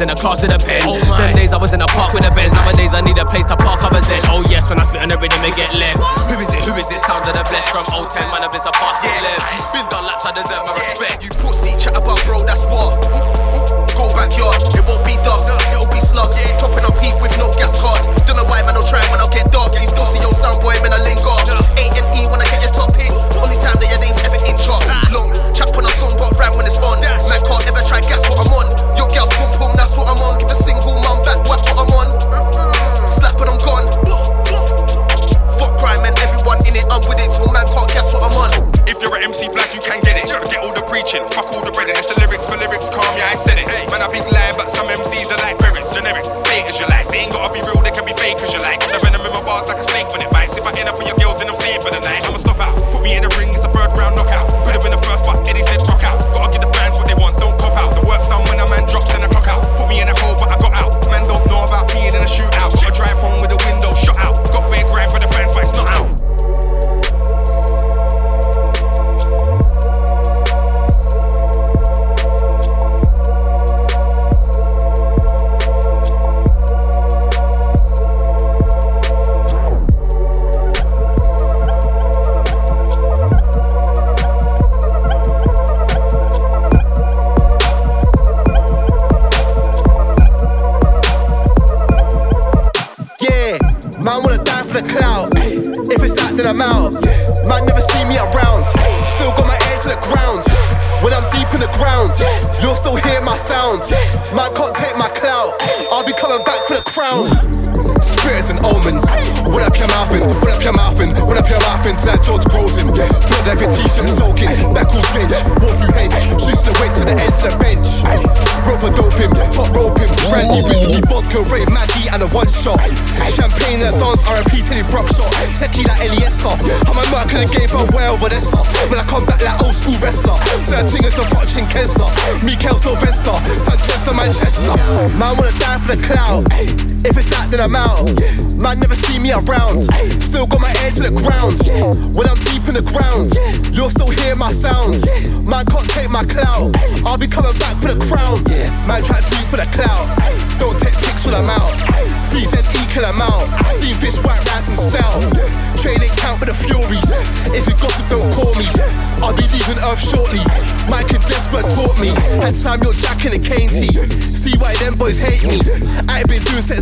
And the cost of the pen.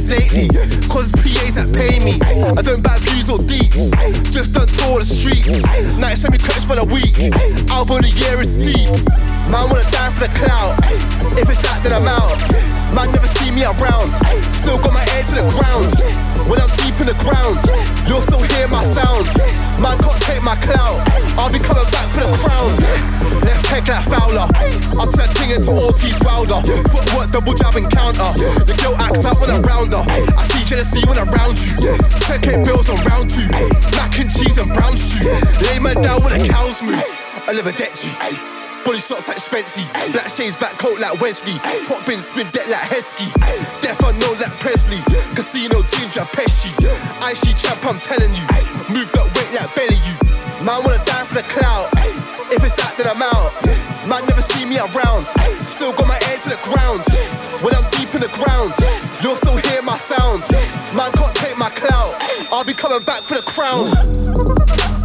lately. Cause PAs that pay me. I don't buy views or deets. Just done tour the streets. Now it's semi cuts for the week. Album a year is deep. Man wanna die for the clout. If it's that, then I'm out. Man never see me around. Still got my head to the ground. When I'm deep in the ground, you'll still hear my sound. Man can't take my clout. I'll be coming back for the crown. Let's take that Fowler. I'll turn Ting into Ortiz Wilder. Footwork, double jab encounter. The girl acts out when I round her. I see jealousy when I'm round you. 10k bills on round two. Mac and cheese and brown stew. Lay man down when the cows move. I live a debt you. Body shots like Spency. Black shades, black coat like Wesley. Top bin, spin deck like Heskey. Death unknown like Presley. Casino, Ginger, Pesci. icy champ, I'm telling you. Move that weight like belly you. Man wanna die for the clout. If it's that, then I'm out. Man never see me around. Still got my head to the ground. When I'm deep in the ground, you'll still hear my sound. Man can't take my clout. I'll be coming back for the crown.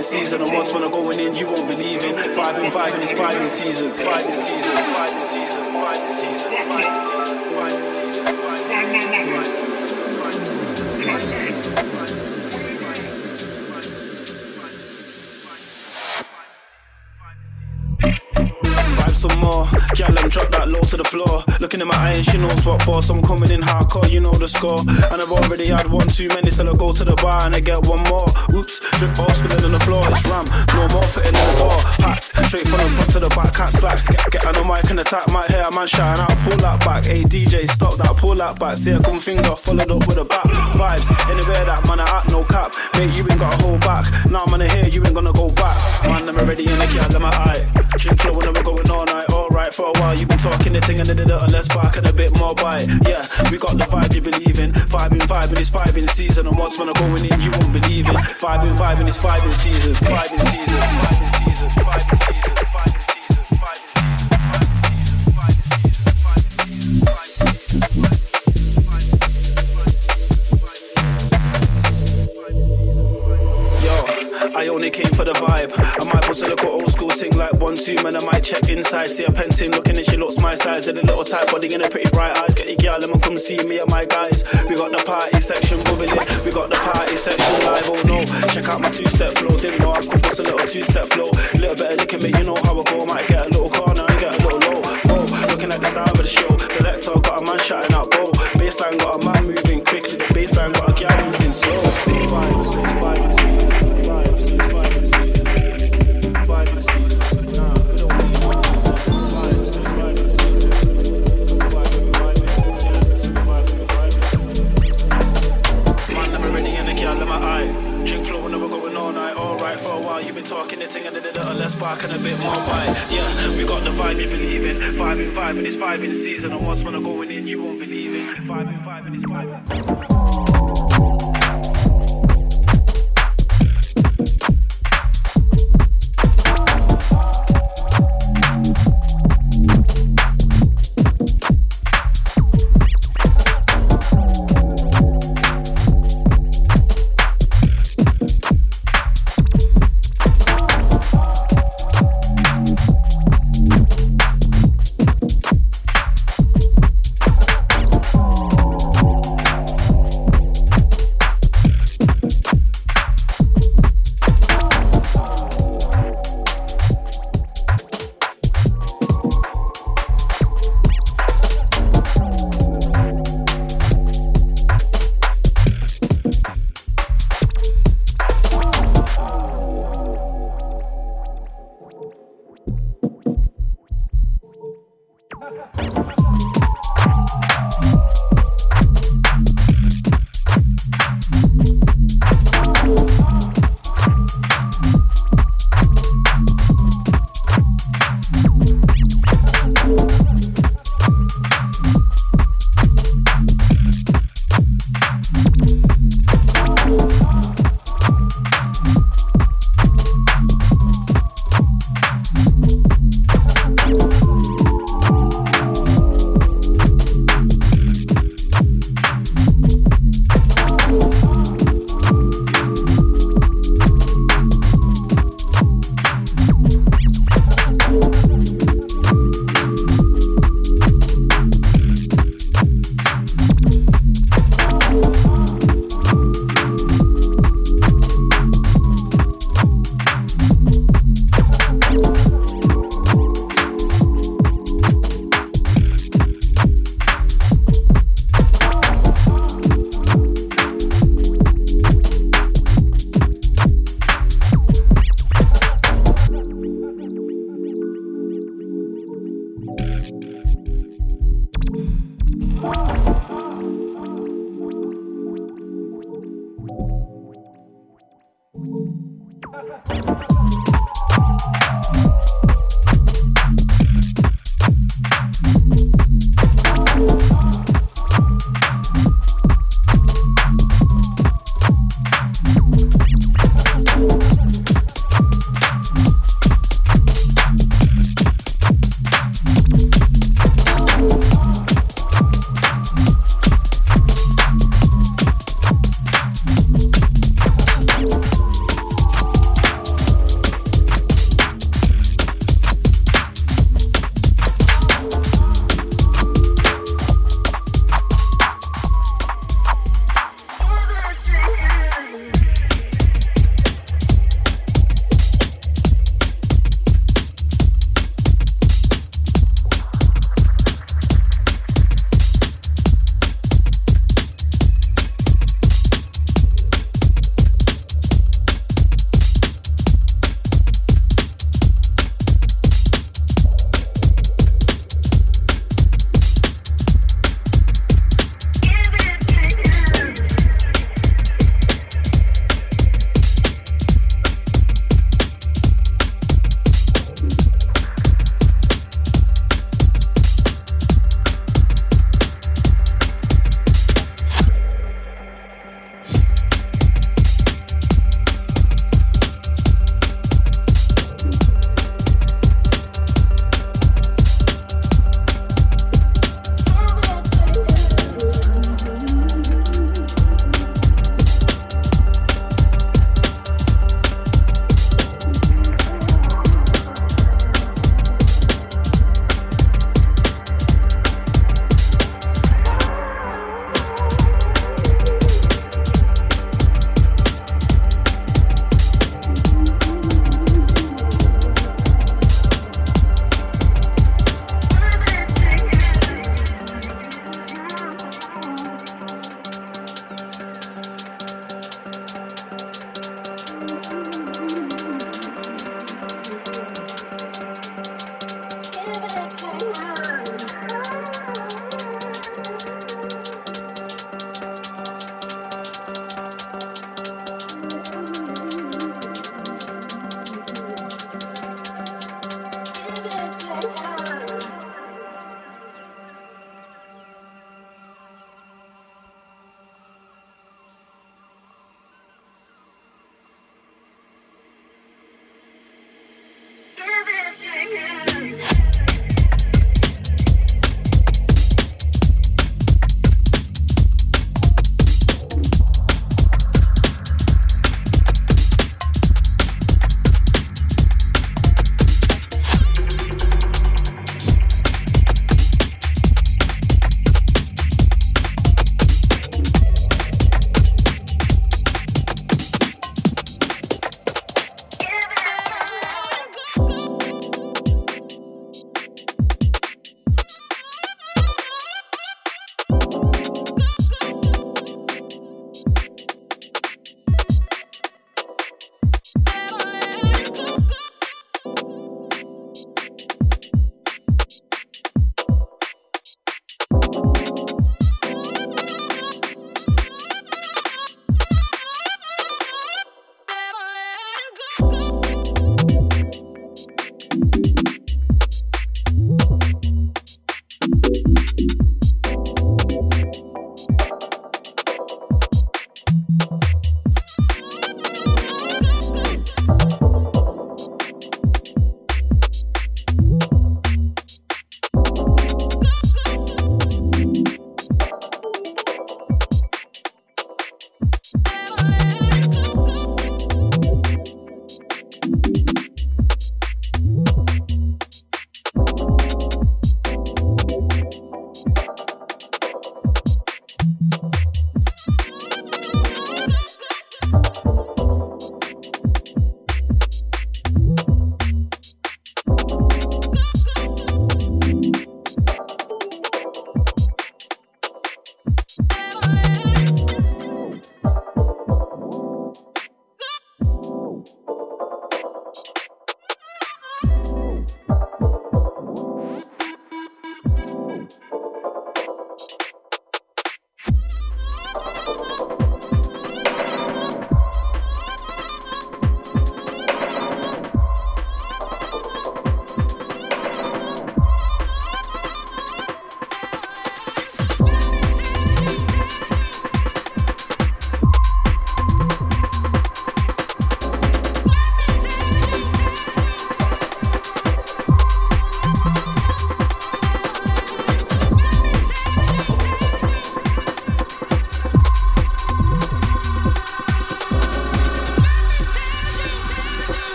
It's season. And once when I'm going in, you won't believe in. Vibing, vibing, it's vibing season. Vibing season, So I'm coming in hardcore, you know the score. And I've already had one too many, so I go to the bar and I get one more. Oops, drip ball spilling on the floor, it's ram. No more fitting in the door, packed. Straight from the front to the back, can't slack. Get on the mic and attack, might hear a man shine out. Pull that back, hey DJ, stop that, pull that back. See a gun finger, followed up with a back. Vibes, anywhere that man, I act no cap. Mate, you ain't gotta hold back. Now I'm gonna hear you ain't gonna go back. Man, I'm already in the let my eye. Drink flow when we're going all alright for a while. You've been talking the thing and did a little less back and a bit more bite. Yeah, we got the vibe you believe in. Vibing, vibing, it's vibing season. And once when I'm going in, you won't believe it. Vibing, vibing, it's. Vibing season, vibing season, vibing season, vibing season, one, two, man. I might check inside. See a penting looking and she looks my size. And a little tight body and a pretty bright eyes. Get the girl, me come see me and my guys. We got the party section bubbling. We got the party section live. Oh no, check out my two step flow. Didn't know I could bust a little two step flow. Little bit of licking, make you know how I go. Might get a little corner and get a little low. Whoa, looking at the style of the show. Selector got a man shouting out, go. Bassline got a man moving quickly. The bassline got a girl moving slow. Vibes, vibes, vibes, spark and a bit more bite. Yeah, we got the vibe you believe in. Vibing, vibing, it's vibing season. And once when I'm going in, you won't believe it. Vibing, vibing, it's vibing.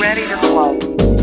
Ready to flow.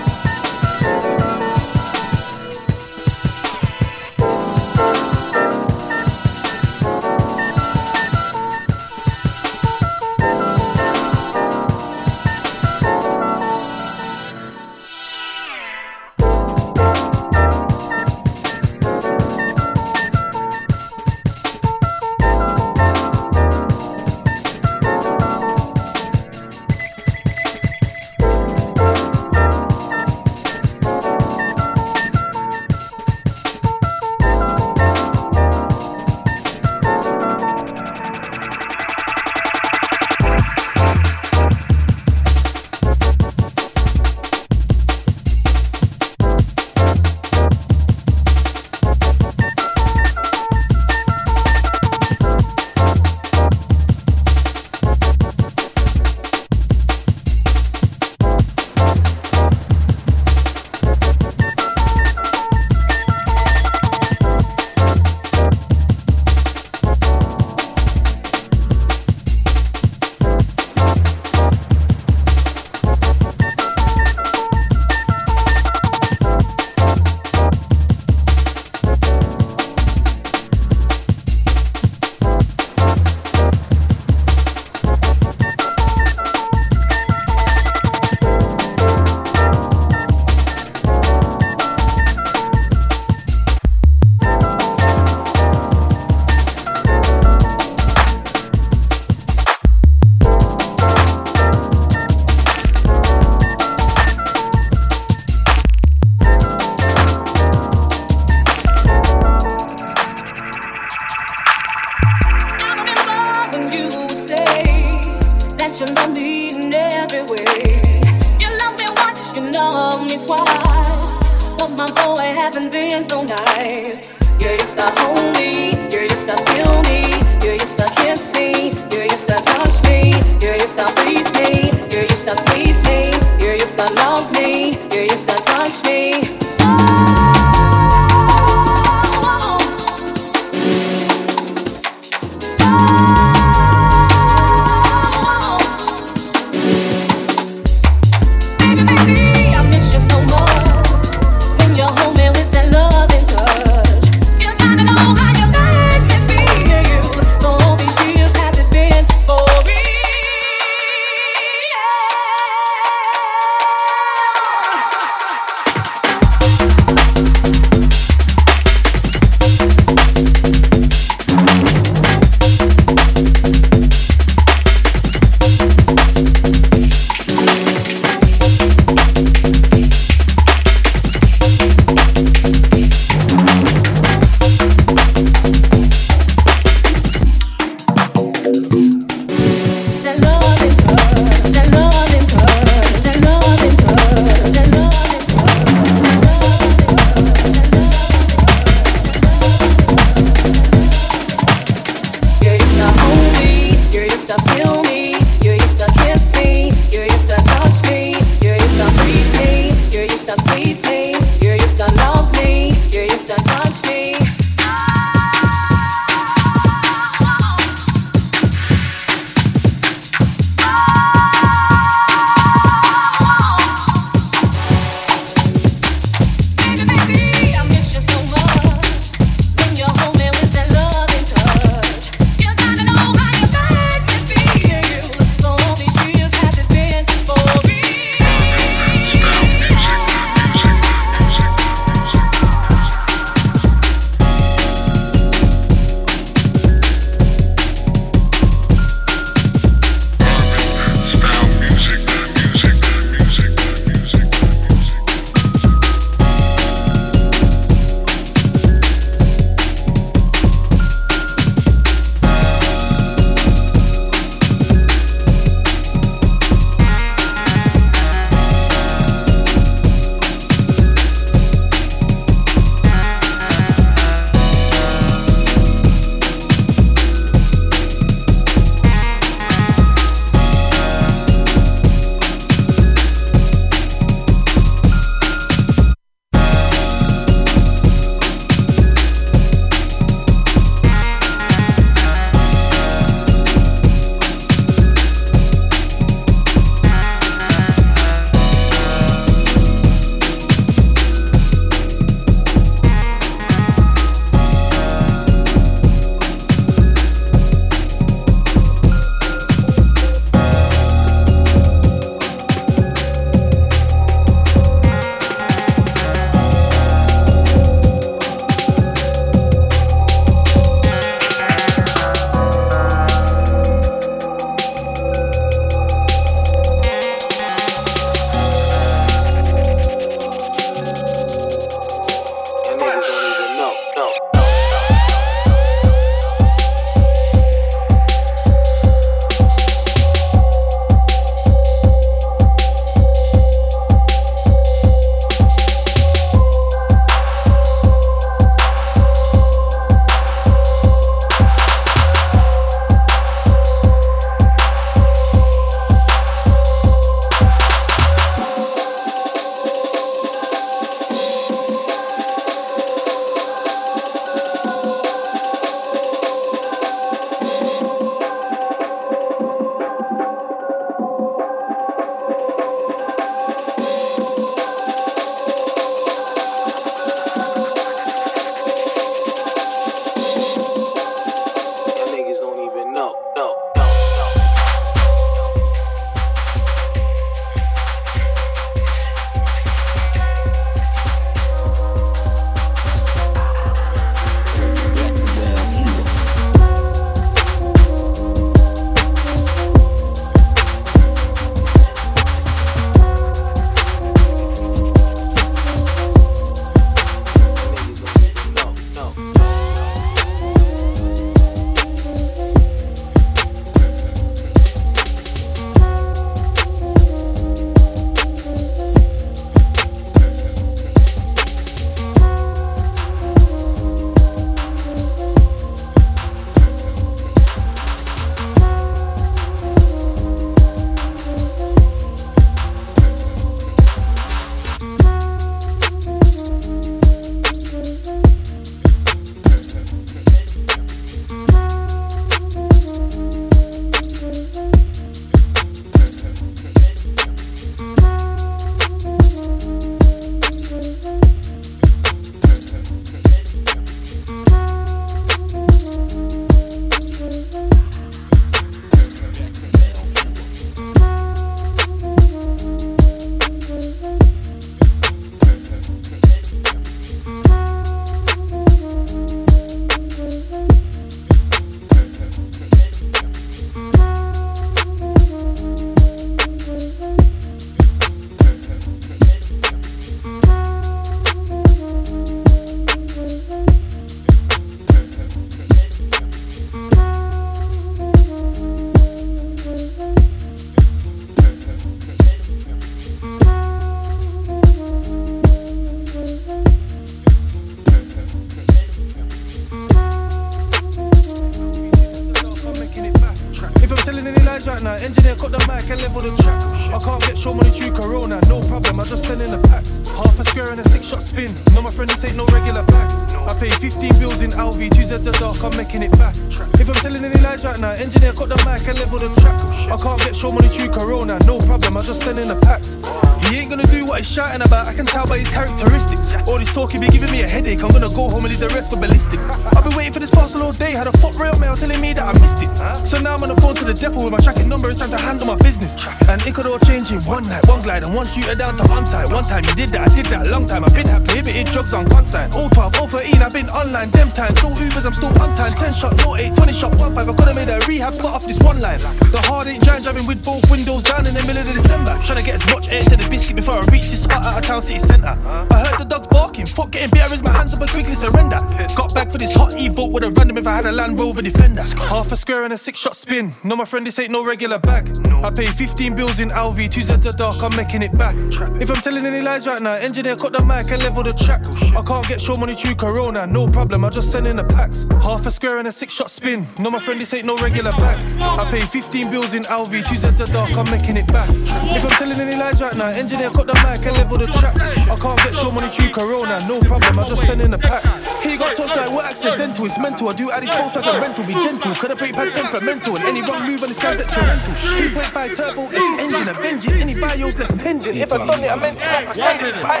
He's shouting about, I can tell by his characteristics. All this talk, he be giving me a headache, I'm gonna go home and leave the rest for ballistics. I've been waiting for this parcel all day, had a fuck rail mail telling me that I missed it. So now I'm on the phone to the depot with my tracking number, it's time to handle my business. And it could all change in one night, one glide, and one shooter down to one side. One time you did that, I did that long time. I've been had prohibited drugs on one side. consign. 012, all 013, I've been online, them times. No Ubers, I'm still on time. 10 shot, no 8, 20 shot, 1 5. I could've made a rehab spot off this one line. The hard ain't dry, driving with both windows down in the middle of December. Trying to get as much air to the biscuit before I reach this spot out of town city centre. I heard the dogs barking, fuck getting beer, my hands up and quickly surrender. Got back for this hot E vote with a random if I had a Land Rover Defender. Half a square and a six shot spin. No, my friend, this ain't no regular bag. I pay 15 bills in LV, two Z's the dark, I'm making it back. If I'm telling any lies right now, engineer cut the mic and level the track. I can't get show money through Corona, no problem, I just send in the packs. Half a square and a six shot spin. No, my friend, this ain't no regular bag. I pay 15 bills in LV, two Z's the dark, I'm making it back. If I'm telling any lies right now, engineer cut the mic and level the track. I can't get show money through Corona, no problem, I just send in the packs. He got touched like what accidental, it's mental. I do at his post like a rental, be gentle. Could have paid past temperamental, and any wrong move on this guy's detrimental. 2.5 turbo, S engine, avenge it. Any bios left pending. If I done it, I meant it, I stand it. I.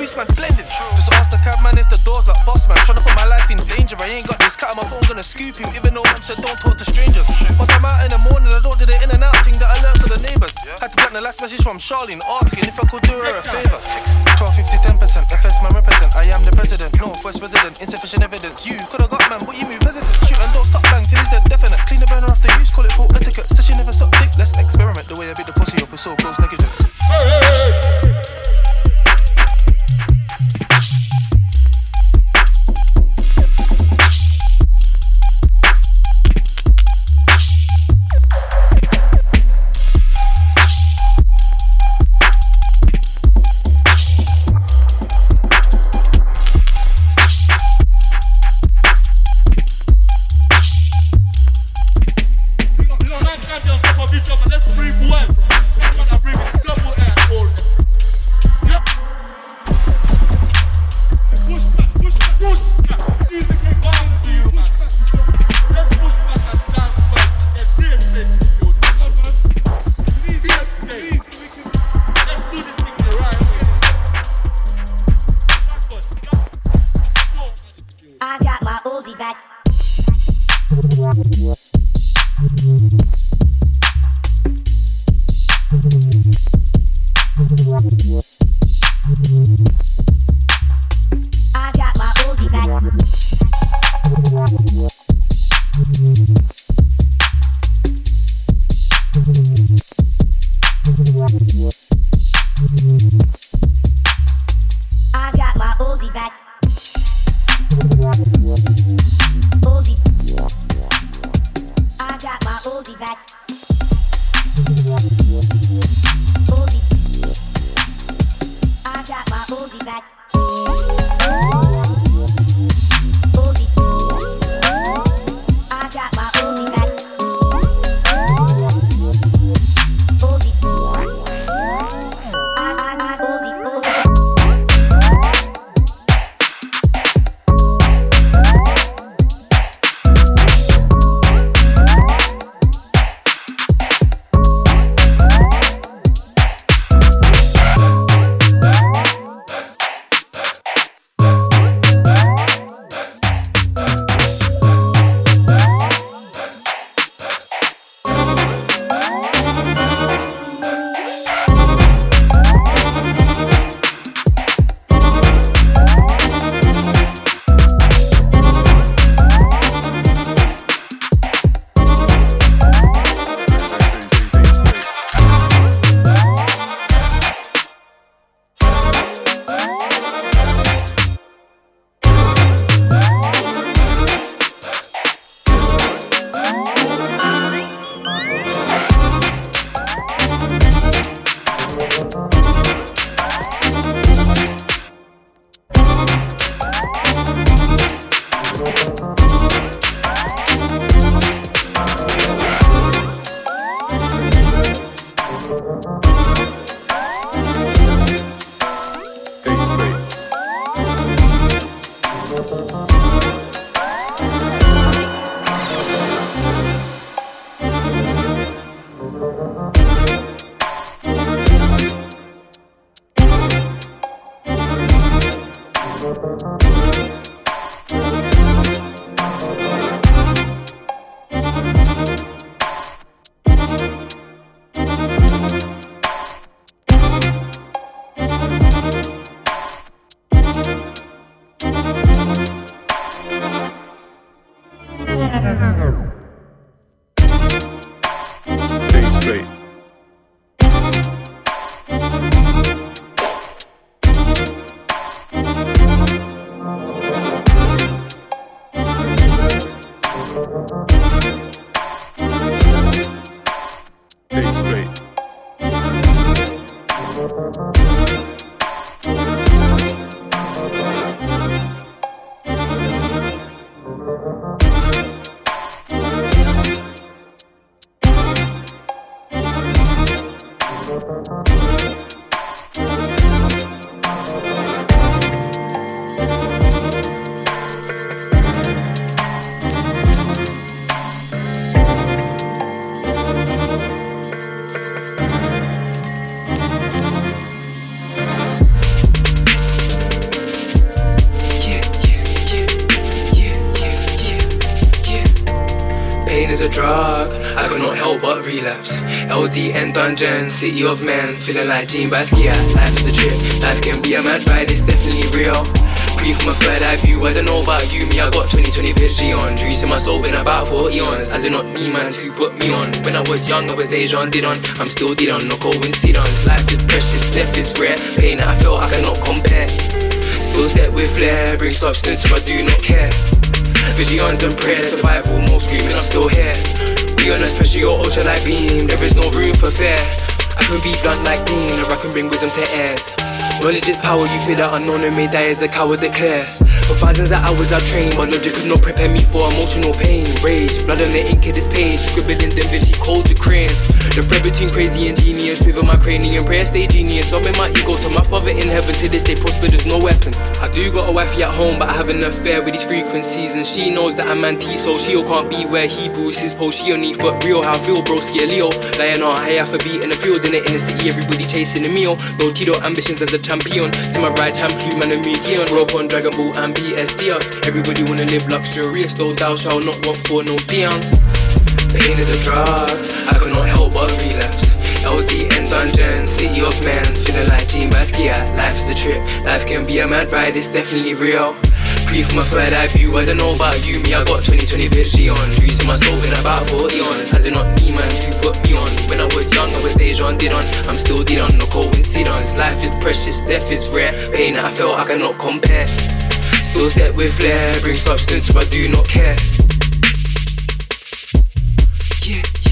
Just ask the cabman if the door's like boss man. Trying to put my life in danger. I ain't got this cut, my phone gonna scoop you. Even though I'm said don't talk to strangers. But I'm out in the morning, I don't do the in and out thing that alerts to the neighbors. Had to plant the last message from Charlene asking if I could do her a favor. 1250, 10%, FS man represent. I am the president, Northwest resident, insufficient evidence. You could've got man, but you move hesitant. Shoot and don't stop bang till he's dead definite. Clean the burner after use, call it full etiquette. Says she never suck dick, let's experiment. The way I beat the pussy up is so close negligence. I dungeon, city of men, feeling like Jean Basquiat. Life is a trip, life can be a mad ride, it's definitely real. Breathe from a third eye view, I don't know about you, me, I got 2020 vision on. Dreams in my soul, been about for eons. I do not need man to put me on. When I was young, I was Dejan did on. I'm still did on, no coincidence. Life is precious, death is rare. Pain that I feel I cannot compare. Still step with flair, bring substance, so I do not care. Visions and prayers, survival, more screaming, I'm still here. Be a special ultra like beam, there is no room for fear. I can be blunt like Dean, or I can bring wisdom to heirs. Knowledge is power, you feel that unknown and may die as a coward declare. For thousands of hours I've trained, but logic could not prepare me for emotional pain. Rage, blood on the ink of this page, scribbling them Vinci codes with crayons. The thread between crazy and genius, within my cranium, prayer stay genius. I'm my ego to my father in heaven, to this day prosper, there's no weapon. I do got a wifey at home, but I have an affair with these frequencies, and she knows that I'm anti, so she can't be where he bruises his post. She only foot real, how I feel, bro, scare Leo. Lying on, hey, I for beat in the field, in the city, everybody chasing a meal. No Tito ambitions as a champion. See my right hand, plume, and a median. Rope on Dragon Ball and BSD us. Everybody wanna live luxurious, though thou shalt not want for no Dions. Pain is a drug, I cannot help but relapse. LDN dungeon, city of men, feeling like Jean Basquiat. Life trip, life can be a mad ride, it's definitely real. Pre from a third eye view, I don't know about you, me, I got 2020 vision. Trees in my soul, been about 40 on. I do not need man to put me on. When I was young, I was Dejan did on. I'm still did on, no coincidence. Life is precious, death is rare. Pain that I felt I cannot compare. Still step with flair, bring substance, but I do not care. Yeah.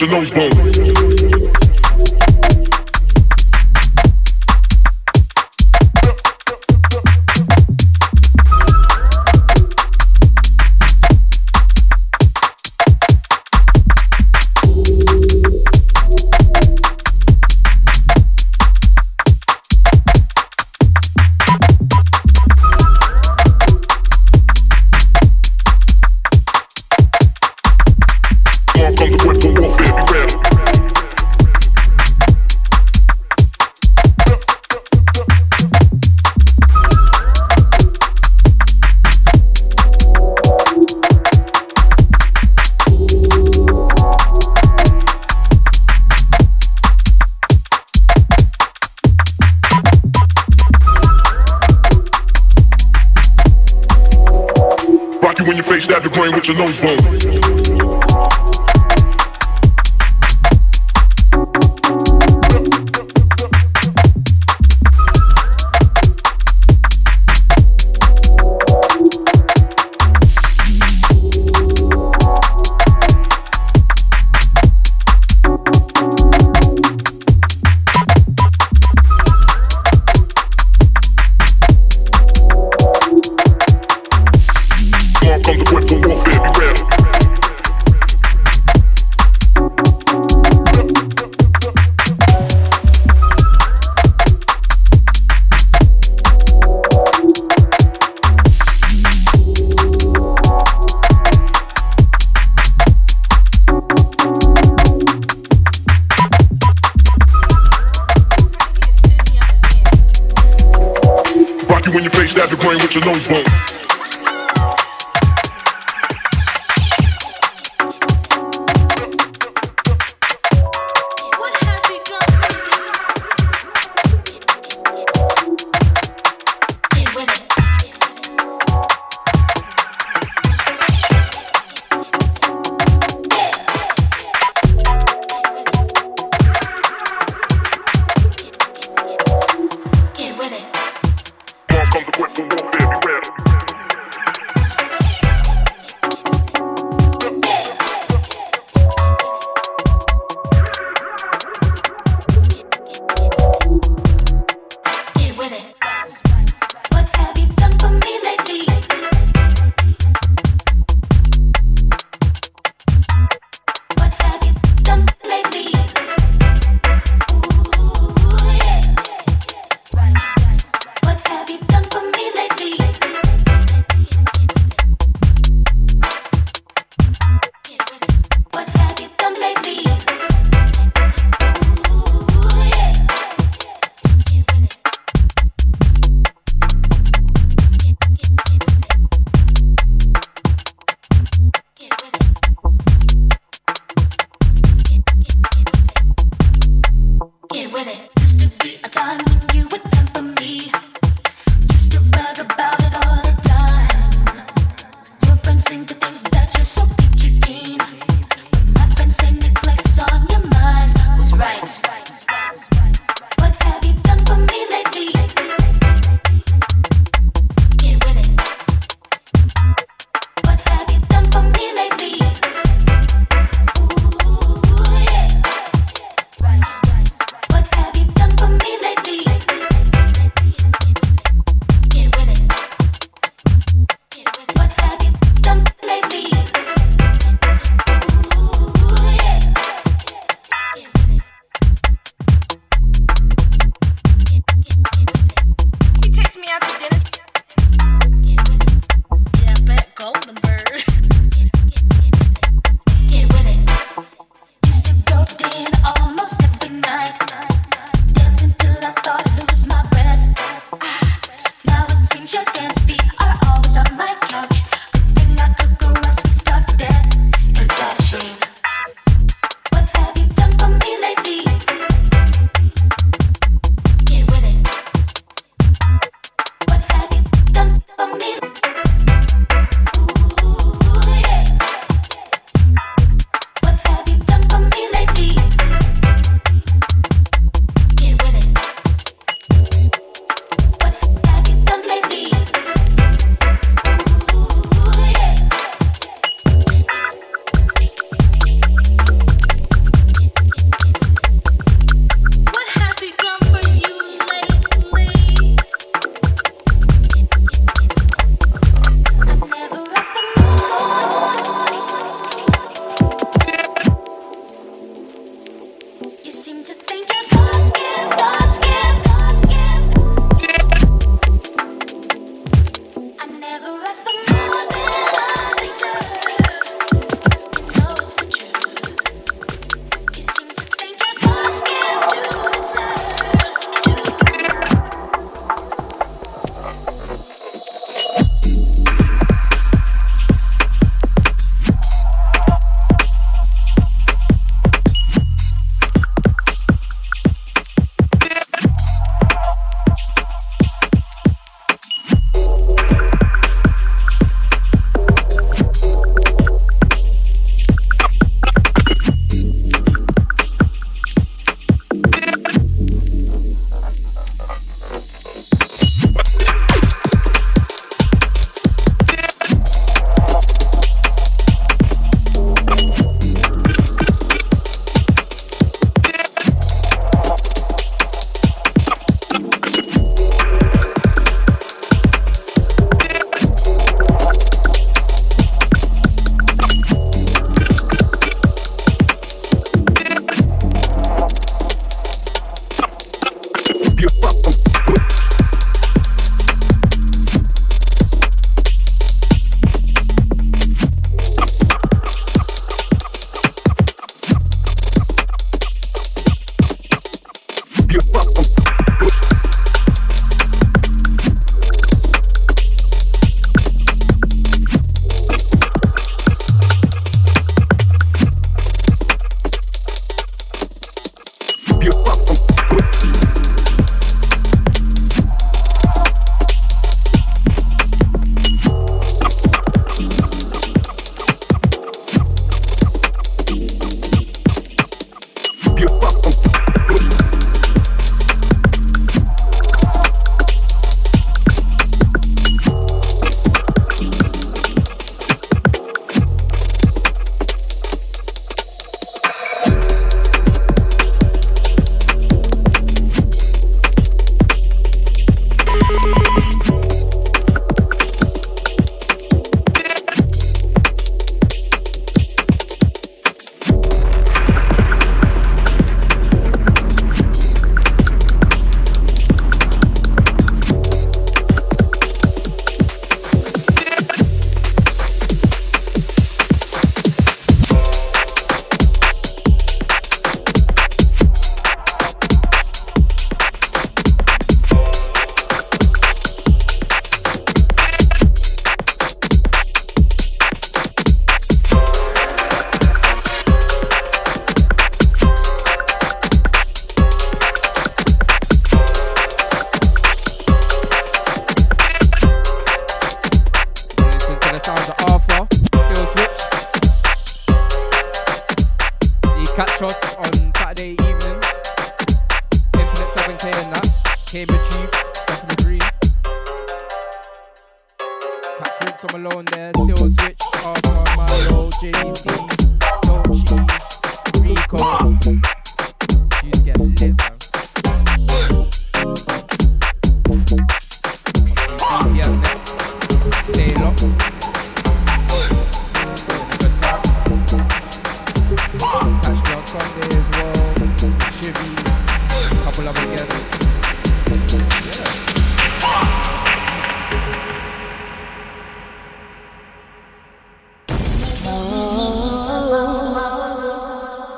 Your nose bone. Your your nose bone.